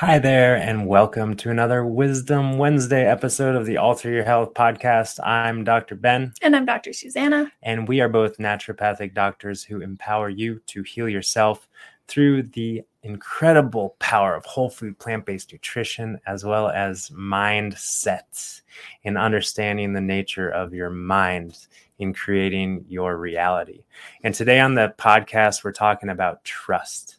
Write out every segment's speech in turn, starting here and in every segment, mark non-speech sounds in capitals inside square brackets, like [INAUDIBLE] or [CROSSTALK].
Hi there, and welcome to another Wisdom Wednesday episode of the Alter Your Health podcast. I'm Dr. Ben. And I'm Dr. Susanna. And we are both naturopathic doctors who empower you to heal yourself through the incredible power of whole food plant based nutrition, as well as mindset in understanding the nature of your mind in creating your reality. And today on the podcast, we're talking about trust.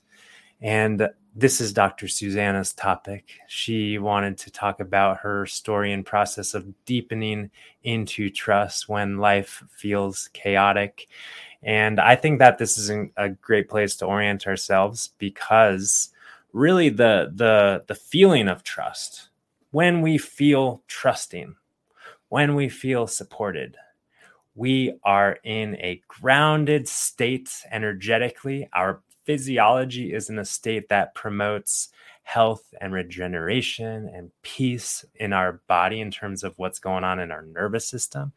And this is Dr. Susanna's topic. She wanted to talk about her story and process of deepening into trust when life feels chaotic. And I think that this is a great place to orient ourselves because really the the the feeling of trust when we feel trusting, when we feel supported, we are in a grounded state energetically. Our physiology is in a state that promotes health and regeneration and peace in our body in terms of what's going on in our nervous system.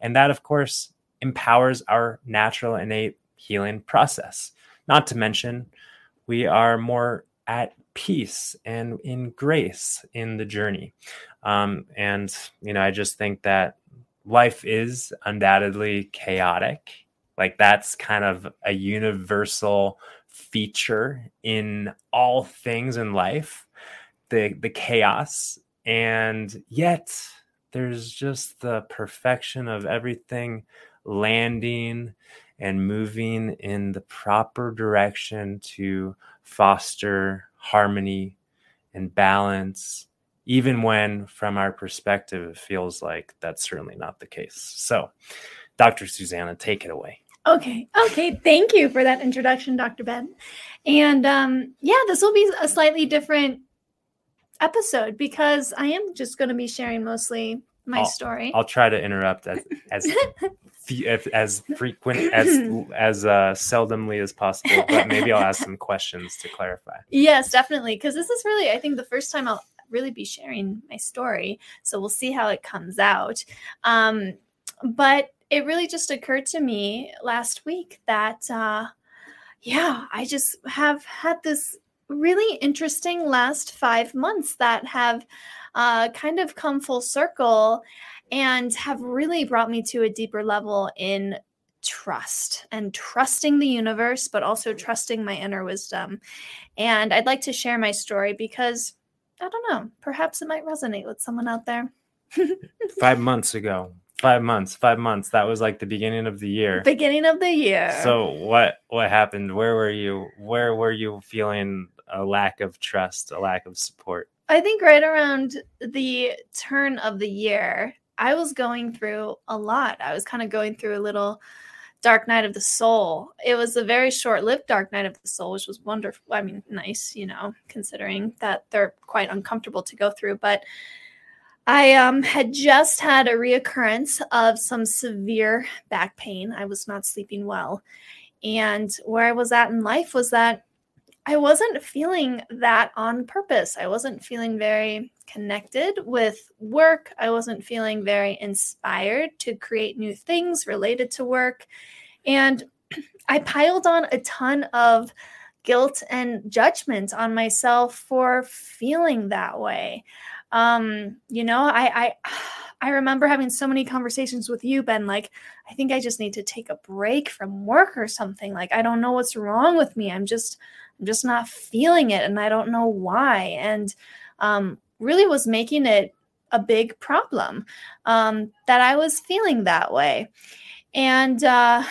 And that, of course, empowers our natural innate healing process. Not to mention, we are more at peace and in grace in the journey. Um, and, you know, I just think that life is undoubtedly chaotic. Like that's kind of a universal feature in all things in life the the chaos and yet there's just the perfection of everything landing and moving in the proper direction to foster harmony and balance even when from our perspective it feels like that's certainly not the case. So dr susanna take it away Okay. Okay. Thank you for that introduction, Dr. Ben. And um, yeah, this will be a slightly different episode because I am just going to be sharing mostly my I'll, story. I'll try to interrupt as as [LAUGHS] as frequent as as uh, seldomly as possible, but maybe I'll ask some questions to clarify. Yes, definitely, because this is really, I think, the first time I'll really be sharing my story. So we'll see how it comes out. Um, but it really just occurred to me last week that, uh, yeah, I just have had this really interesting last five months that have uh, kind of come full circle and have really brought me to a deeper level in trust and trusting the universe, but also trusting my inner wisdom. And I'd like to share my story because I don't know, perhaps it might resonate with someone out there. [LAUGHS] Five months ago, five months five months. That was like the beginning of the year. Beginning of the year. So what what happened? Where were you where were you feeling a lack of trust a lack of support? I think right around the turn of the year i was going through a lot. I was kind of going through a little dark night of the soul. It was a very short-lived dark night of the soul which was wonderful i mean nice you know considering that they're quite uncomfortable to go through but I um, had just had a reoccurrence of some severe back pain. I was not sleeping well. And where I was at in life was that I wasn't feeling that on purpose. I wasn't feeling very connected with work. I wasn't feeling very inspired to create new things related to work. And [CLEARS THROAT] I piled on a ton of guilt and judgment on myself for feeling that way. Um, you know, I I [SIGHS] I remember having so many conversations with you, Ben, like, I think I just need to take a break from work or something. Like, I don't know what's wrong with me. I'm just, I'm just not feeling it. And I don't know why. And um, really was making it a big problem um, that I was feeling that way. And, uh,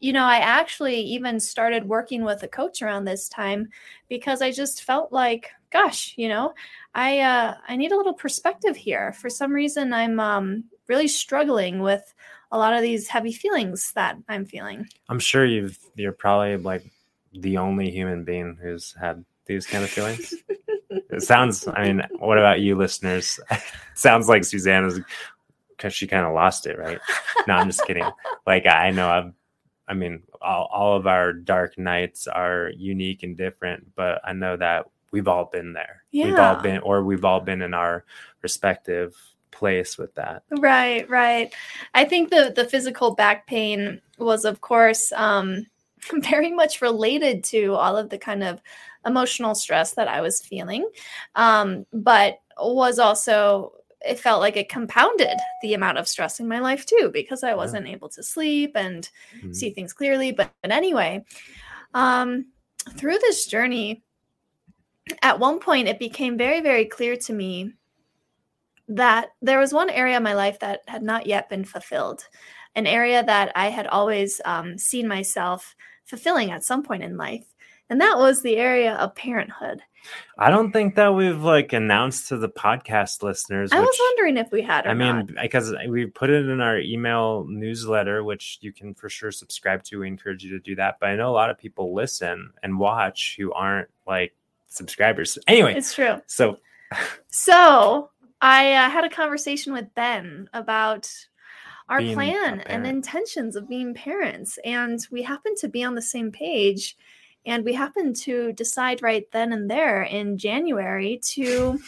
you know, I actually even started working with a coach around this time because I just felt like, gosh, you know, I uh, I need a little perspective here. For some reason, I'm um, really struggling with a lot of these heavy feelings that I'm feeling. I'm sure you've you're probably like the only human being who's had these kind of feelings. [LAUGHS] it sounds. I mean, what about you, listeners? [LAUGHS] sounds like Susanna's because she kind of lost it, right? No, I'm just kidding. Like I know I've. I mean, all, all of our dark nights are unique and different, but I know that we've all been there. Yeah. We've all been, or we've all been in our respective place with that. Right, right. I think the the physical back pain was, of course, um, [LAUGHS] very much related to all of the kind of emotional stress that I was feeling, um, but was also it felt like it compounded the amount of stress in my life too because I wasn't yeah. able to sleep and mm-hmm. see things clearly. But, but anyway, um, through this journey, at one point it became very very clear to me that there was one area of my life that had not yet been fulfilled an area that i had always um, seen myself fulfilling at some point in life and that was the area of parenthood i don't think that we've like announced to the podcast listeners i which, was wondering if we had i mean not. because we put it in our email newsletter which you can for sure subscribe to we encourage you to do that but i know a lot of people listen and watch who aren't like subscribers. Anyway, it's true. So, [LAUGHS] so I uh, had a conversation with Ben about our plan and intentions of being parents, and we happened to be on the same page. And we happened to decide right then and there in January to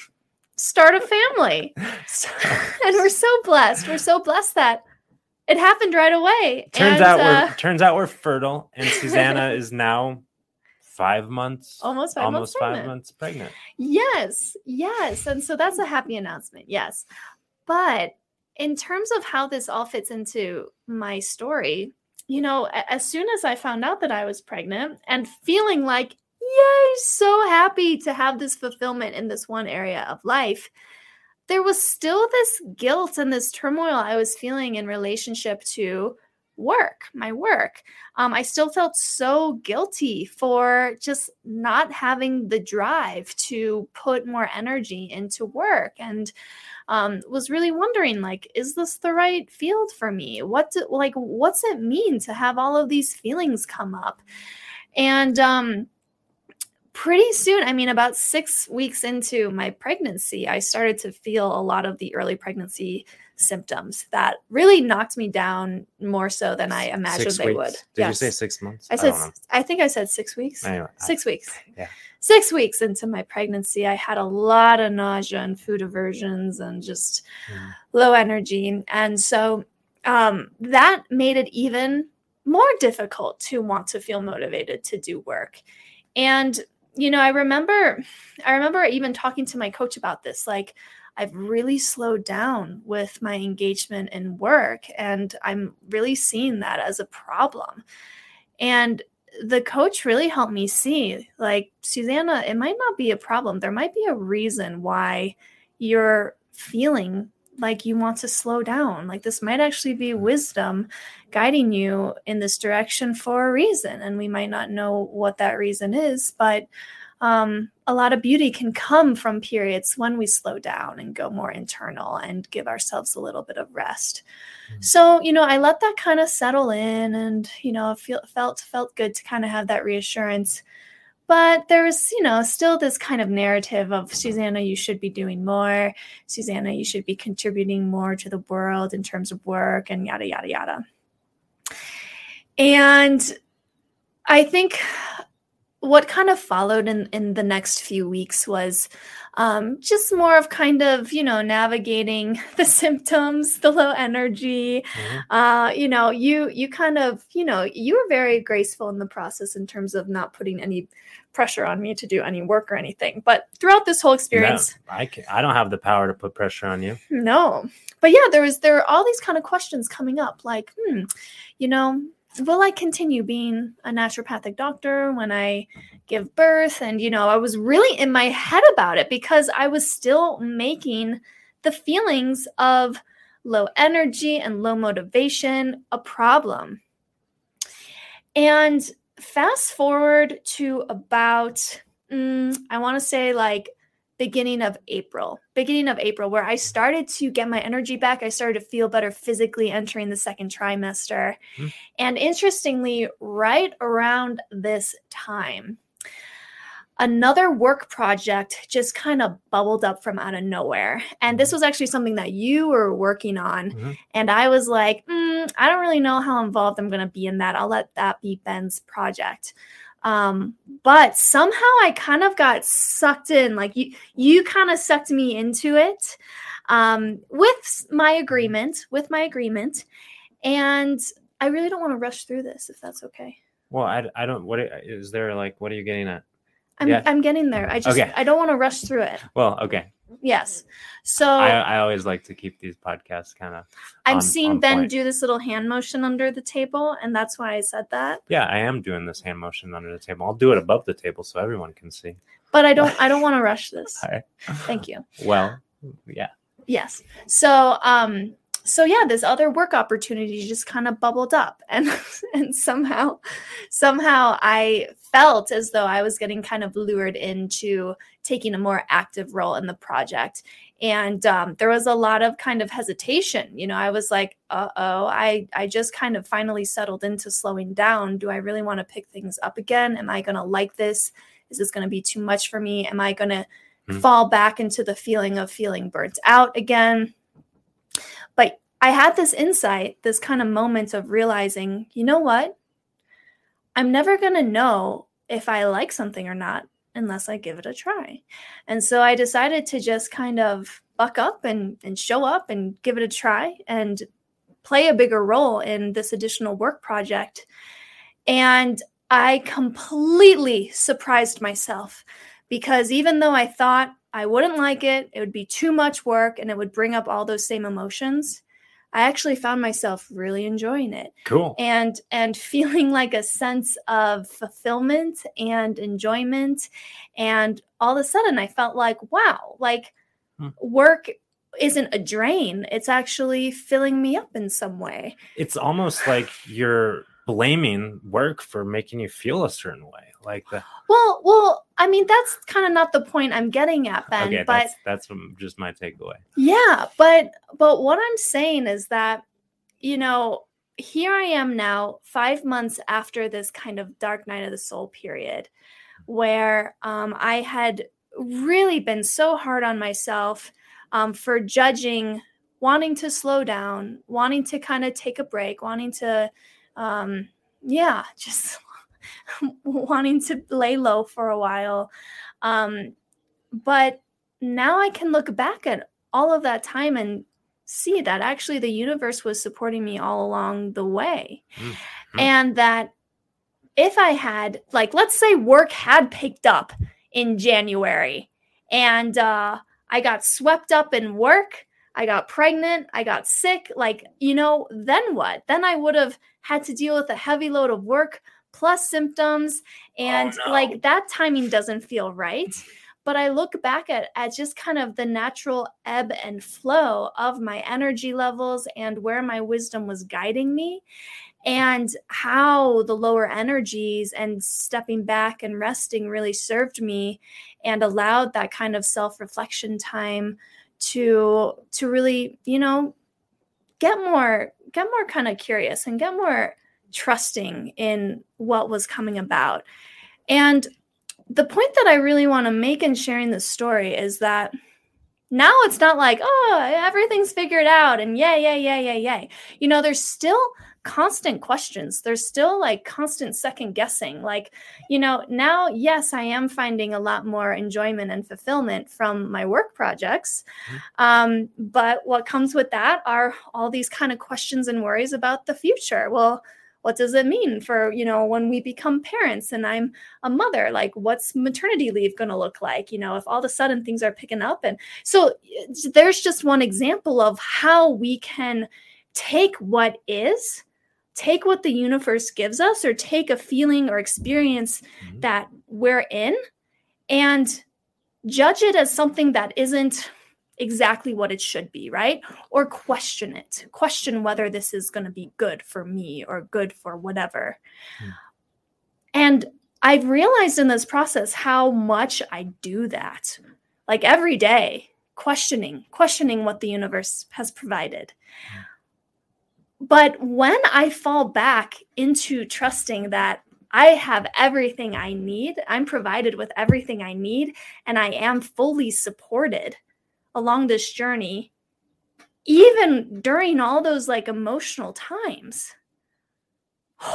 start a family. [LAUGHS] and we're so blessed. We're so blessed that it happened right away. Turns and, out uh, we're turns out we're fertile, and [LAUGHS] Susanna is now five months almost five almost months five pregnant. months pregnant yes yes and so that's a happy announcement yes but in terms of how this all fits into my story you know as soon as i found out that i was pregnant and feeling like yay so happy to have this fulfillment in this one area of life there was still this guilt and this turmoil i was feeling in relationship to work, my work. Um, I still felt so guilty for just not having the drive to put more energy into work and um, was really wondering like is this the right field for me what do, like what's it mean to have all of these feelings come up and um, pretty soon i mean about six weeks into my pregnancy i started to feel a lot of the early pregnancy symptoms that really knocked me down more so than I imagined six they weeks. would. Did yes. you say six months? I said I, I think I said six weeks. Anyway, six I, weeks. Yeah. Six weeks into my pregnancy, I had a lot of nausea and food aversions and just mm. low energy. And so um, that made it even more difficult to want to feel motivated to do work. And you know, I remember I remember even talking to my coach about this like I've really slowed down with my engagement in work. And I'm really seeing that as a problem. And the coach really helped me see like, Susanna, it might not be a problem. There might be a reason why you're feeling like you want to slow down. Like, this might actually be mm-hmm. wisdom guiding you in this direction for a reason. And we might not know what that reason is, but um, a lot of beauty can come from periods when we slow down and go more internal and give ourselves a little bit of rest. Mm-hmm. So, you know, I let that kind of settle in and, you know, feel, felt felt good to kind of have that reassurance. But there was, you know, still this kind of narrative of Susanna, you should be doing more. Susanna, you should be contributing more to the world in terms of work and yada, yada, yada. And I think what kind of followed in in the next few weeks was um, just more of kind of you know navigating [LAUGHS] the symptoms the low energy. Mm-hmm. uh, you know you you kind of you know you were very graceful in the process in terms of not putting any pressure on me to do any work or anything. But throughout this whole experience no, i can, i don't have the power to put pressure on you. No. But yeah there was there are all these kind of questions coming up like hmm you know will I continue being a naturopathic doctor when I give birth? And, you know, I was really in my head about it because I was still making the feelings of low energy and low motivation a problem. And fast forward to about, mm, I want to say like beginning of April, beginning of April, where I started to get my energy back. I started to feel better physically entering the second trimester. Mm-hmm. And interestingly, right around this time, another work project just kind of bubbled up from out of nowhere. And this mm-hmm. was actually something that you were working on. Mm-hmm. And I was like, mm, I don't really know how involved I'm going to be in that. I'll let that be Ben's project. Um, but somehow I kind of got sucked in. Like you, you kind of sucked me into it um, with my agreement. With my agreement, and I really don't want to rush through this. If that's okay. Well, I, I don't. What is there like? What are you getting at? I'm yeah. I'm getting there. I just okay. I don't want to rush through it. Well, okay. Yes. So I, I always like to keep these podcasts kind of. I'm seeing Ben point. do this little hand motion under the table, and that's why I said that. Yeah, I am doing this hand motion under the table. I'll do it above the table so everyone can see. But I don't. [LAUGHS] I don't want to rush this. Right. Thank you. Well, yeah. Yes. So, um, so yeah, this other work opportunity just kind of bubbled up, [LAUGHS] and and somehow, somehow I felt as though I was getting kind of lured into taking a more active role in the project. And um, there was a lot of kind of hesitation. You know, I was like, uh oh, I, I just kind of finally settled into slowing down. Do I really want to pick things up again? Am I going to like this? Is this going to be too much for me? Am I going to mm-hmm. fall back into the feeling of feeling burnt out again? But I had this insight, this kind of moment of realizing, you know what? I'm never going to know if I like something or not unless I give it a try. And so I decided to just kind of buck up and, and show up and give it a try and play a bigger role in this additional work project. And I completely surprised myself because even though I thought I wouldn't like it, it would be too much work and it would bring up all those same emotions, I actually found myself really enjoying it. Cool. And and [LAUGHS] feeling like a sense of fulfillment and enjoyment and all of a sudden I felt like wow, like hmm. work isn't a drain. It's actually filling me up in some way. It's almost like you're blaming work for making you feel a certain way like the well well i mean that's kind of not the point i'm getting at ben okay, but that's, that's just my takeaway. Yeah but but what i'm saying is that you know here i am now five months after this kind of dark night of the soul period where um, i had really been so hard on myself um, for judging wanting to slow down wanting to kind of take a break wanting to um, yeah, [LAUGHS] just [LAUGHS] wanting to lay low for a while. Um, but now I can look back at all of that time and see that actually the universe was supporting me all along the way. Mm-hmm. And that if I had, like, let's say work had picked up in January and uh, I got swept up in work I got pregnant, I got sick, like, you know, then what? Then I would have had to deal with a heavy load of work plus symptoms oh, and oh, no. like that timing doesn't feel right. But I look back at, at just kind of the natural ebb and flow of my energy levels and where my wisdom was guiding me and how the lower energies and stepping back and resting really served me and allowed that kind of self reflection time to to really you know get more get more kind of curious and get more trusting in what was coming about and the point that i really want to make in sharing this story is that now it's not like oh everything's figured out and yay yay yay yay yay you know there's still constant questions. There's still like constant second guessing. Like, you know, now, yes, I am finding a lot more enjoyment and fulfillment from my work projects. Mm-hmm. Um, but what comes with that are all these kind of questions and worries about the future. Well, what does it mean for you know when we become parents and i'm a mother like what's maternity leave going to look like you know if all of a sudden things are picking up and so there's just one example of how we can take what is take what the universe gives us or take a feeling or experience mm-hmm. that we're in and judge it as something that isn't exactly what it should be, right? Or question it, question whether this is going to be good for me or good for whatever. Hmm. And I've realized in this process how much I do that, like every day, questioning, questioning what the universe has provided. Hmm. But when I fall back into trusting that I have everything I need, I'm provided with everything I need, and I am fully supported along this journey even during all those like emotional times [GASPS]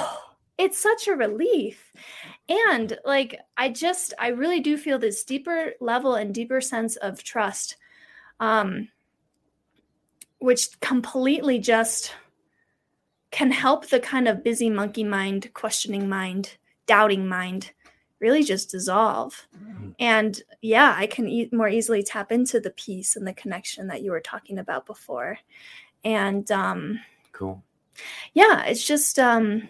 it's such a relief. And like i just i really do feel this deeper level and deeper sense of trust um which completely just can help the kind of busy monkey mind questioning mind doubting mind really just dissolve. Mm-hmm. And yeah, I can e- more easily tap into the peace and the connection that you were talking about before. And um cool. Yeah, it's just um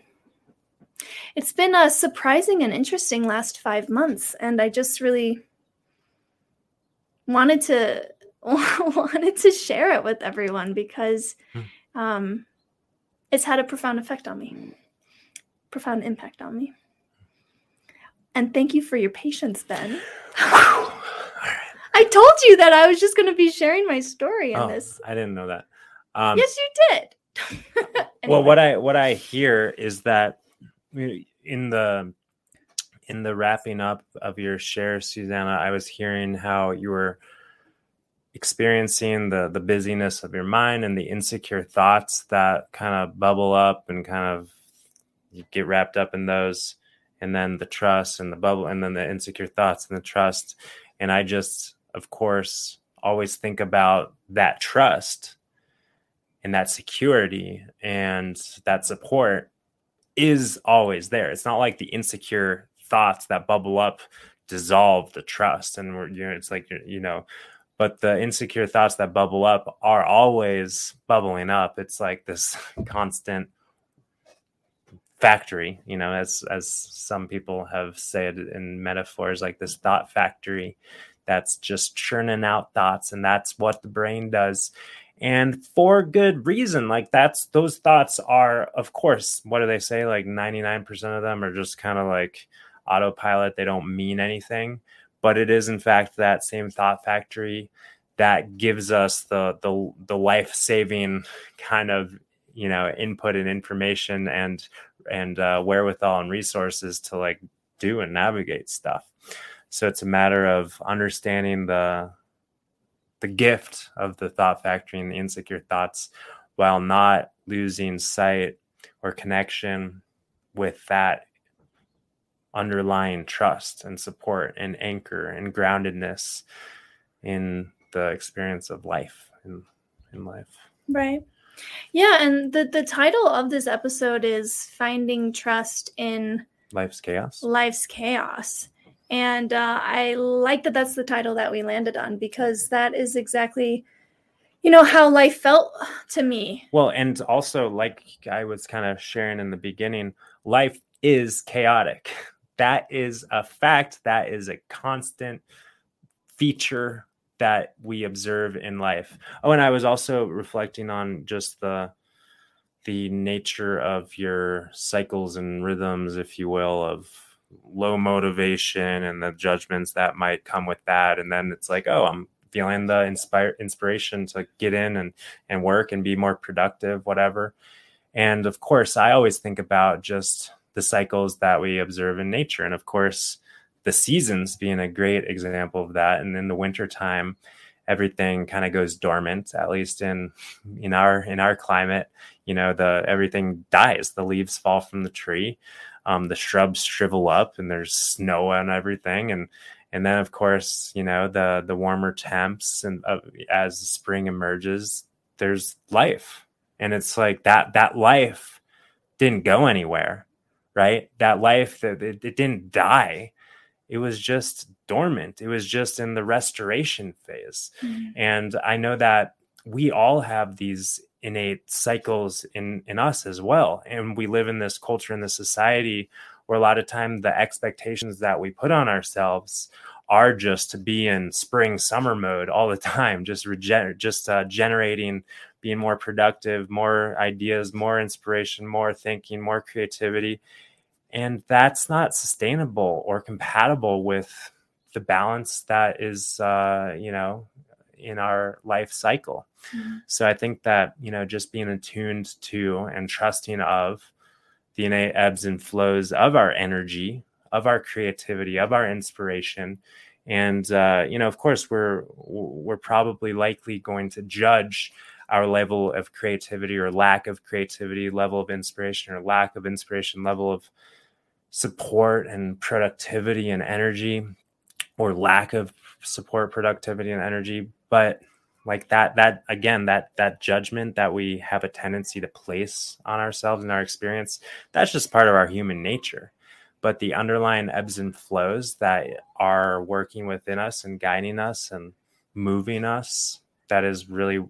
it's been a surprising and interesting last 5 months and I just really wanted to [LAUGHS] wanted to share it with everyone because hmm. um it's had a profound effect on me. Profound impact on me. And thank you for your patience, Ben. I told you that I was just going to be sharing my story in oh, this. I didn't know that. Um, yes, you did. anyway. [LAUGHS] Well, what I what I hear is that in the in the wrapping up of your share, Susanna, I was hearing how you were experiencing the the busyness of your mind and the insecure thoughts that kind of bubble up and kind of you get wrapped up in those and then the trust and the bubble and then the insecure thoughts and the trust. And i just of course always think about that trust and that security and that support is always there. It's not like the insecure thoughts that bubble up dissolve the trust. And we're you know it's like you know but the insecure thoughts that bubble up are always bubbling up. It's like this [LAUGHS] constant factory you know as as some people have said in metaphors like this thought factory that's just churning out thoughts and that's what the brain does. And for good reason like that's those thoughts are of course what do they say? Like 99% of them are just kind of like autopilot. They don't mean anything. But it is in fact that same thought factory that gives us the the the life saving kind of you know input and information and and uh, wherewithal and resources to like do and navigate stuff. So it's a matter of understanding the the gift of the thought factory and the insecure thoughts while not losing sight or connection with that underlying trust and support and anchor and groundedness in the experience of life in, in life. Right. Yeah, and the the title of this episode is finding trust in life's chaos. Life's chaos. And uh, I like that that's the title that we landed on because that is exactly, you know, how life felt to me. Well, and also, like I was kind of sharing in the beginning, life is chaotic. [LAUGHS] That is a fact. That is a constant feature that we observe in life. Oh, and I was also reflecting on just the the nature of your cycles and rhythms, if you will, of low motivation and the judgments that might come with that. And then it's like, oh, I'm feeling the inspire inspiration to get in and and work and be more productive, whatever. And of course, I always think about just the cycles that we observe in nature. And of course, the seasons being a great example of that. And in the wintertime, everything kind of goes dormant at least in in our in our climate. You know the everything dies. The leaves fall from the tree. Um, the shrubs shrivel up and there's snow and everything. And and then of course you know the the warmer temps and uh, as spring emerges there's life. And it's like that that life didn't go anywhere right? That life that it, it didn't die it was just dormant. It was just in the restoration phase. Mm-hmm. and i know that we all have these innate cycles in in us as well. And we live in this culture in this society where a lot of time the expectations that we put on ourselves are just to be in spring summer mode all the [LAUGHS] time just regen- just uh, generating being more productive more ideas more inspiration more thinking more creativity and that's not sustainable or compatible with the balance that is uh, you know in our life cycle mm-hmm. so i think that you know just being attuned to and trusting of the innate ebbs and flows of our energy of our creativity of our inspiration and uh, you know of course we're we're probably likely going to judge our level of creativity or lack of creativity level of inspiration or lack of inspiration level of support and productivity and energy or lack of support productivity and energy but like that that again that that judgment that we have a tendency to place on ourselves and our experience that's just part of our human nature. But the underlying ebbs and flows that are working within us and guiding us and moving us that is really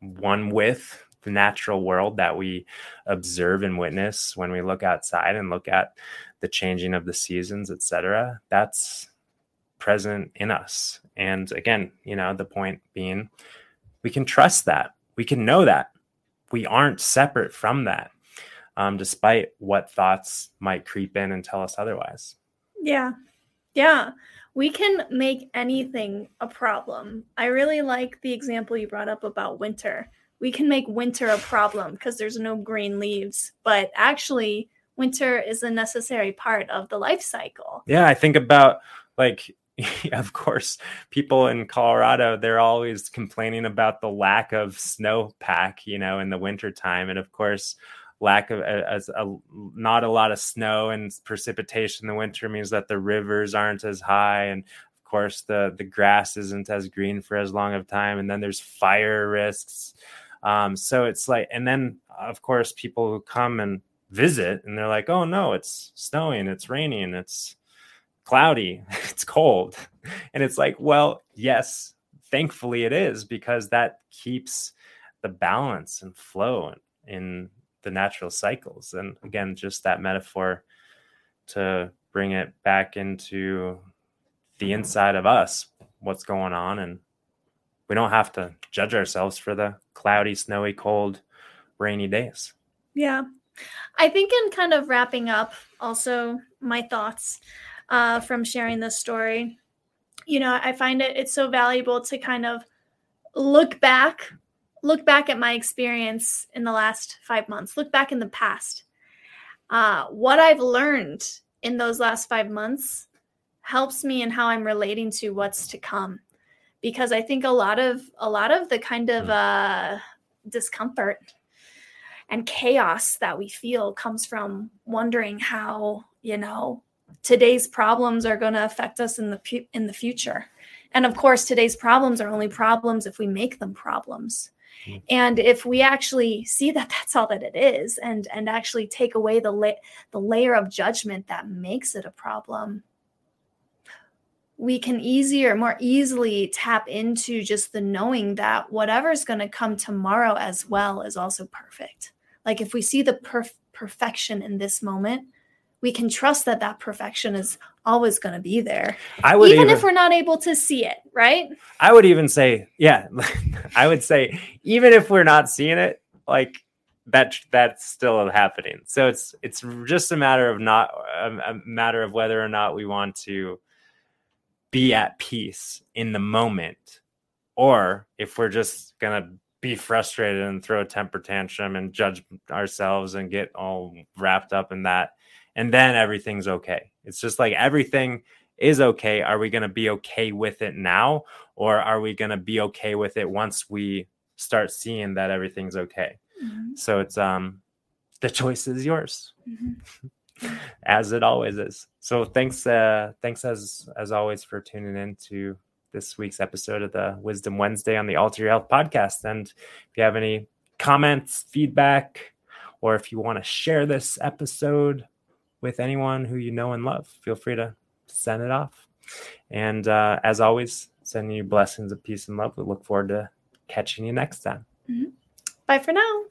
one with natural world that we observe and witness when we look outside and look at the changing of the seasons etc that's present in us and again you know the point being we can trust that we can know that we aren't separate from that um, despite what thoughts might creep in and tell us otherwise. Yeah. Yeah. We can make anything a problem. I really like the example you brought up about winter. We can make winter a problem because there's no green leaves, but actually, winter is a necessary part of the life cycle. Yeah. I think about like, [LAUGHS] of course, people in Colorado, they're always complaining about the lack of snowpack, you know, in the wintertime. And of course, lack of as a, not a lot of snow and precipitation in the winter means that the rivers aren't as high and of course the the grass isn't as green for as long of time and then there's fire risks um, so it's like and then of course people who come and visit and they're like oh no it's snowing it's raining it's cloudy [LAUGHS] it's cold [LAUGHS] and it's like well yes thankfully it is because that keeps the balance and flow in the natural cycles. And again, just that metaphor to bring it back into the inside of us, what's going on. And we don't have to judge ourselves for the cloudy, snowy, cold, rainy days. Yeah. I think in kind of wrapping up also my thoughts uh, from sharing this story, you know, I find it it's so valuable to kind of look back look back at my experience in the last five months, look back in the past. Uh, what I've learned in those last five months helps me in how I'm relating to what's to come. Because I think a lot of a lot of the kind of hmm. uh, discomfort and chaos that we feel comes from wondering how you know today's problems are going to affect us in the pu- in the future. And of course, today's problems are only problems if we make them problems. Mm. And if we actually see that [LAUGHS] that's all that it is, and and actually take away the la- the layer of judgment that makes it a problem, we can easier, more easily tap into just the knowing that whatever's going to come tomorrow as well is also perfect. Like if we see the perf- perfection in this moment, we can trust that that perfection is always going to be there. I would even, even, if we're not able to see it, right? I would even say, yeah, [LAUGHS] I would say even if we're not seeing it, like that that's still happening. So it's it's just a matter of not a, a matter of whether or not we want to be at peace in the moment or if we're just going to be frustrated and throw a temper tantrum and judge ourselves and get all wrapped up in that and then everything's okay. It's just like everything is okay, are we going to be okay with it now? Or are we going to be okay with it once we start seeing that everything's okay? Mm-hmm. So it's, um, the choice is yours. Mm-hmm. [LAUGHS] as it always is. So thanks, uh, thanks as as always for tuning in to this week's episode of the Wisdom Wednesday on the Alter Your Health podcast. And if you have any comments, feedback, or if you want to share this episode with anyone who you know and love, feel free to send it off. And uh, as always, sending you blessings of peace and love. We look forward to catching you next time. Mm-hmm. Bye for now.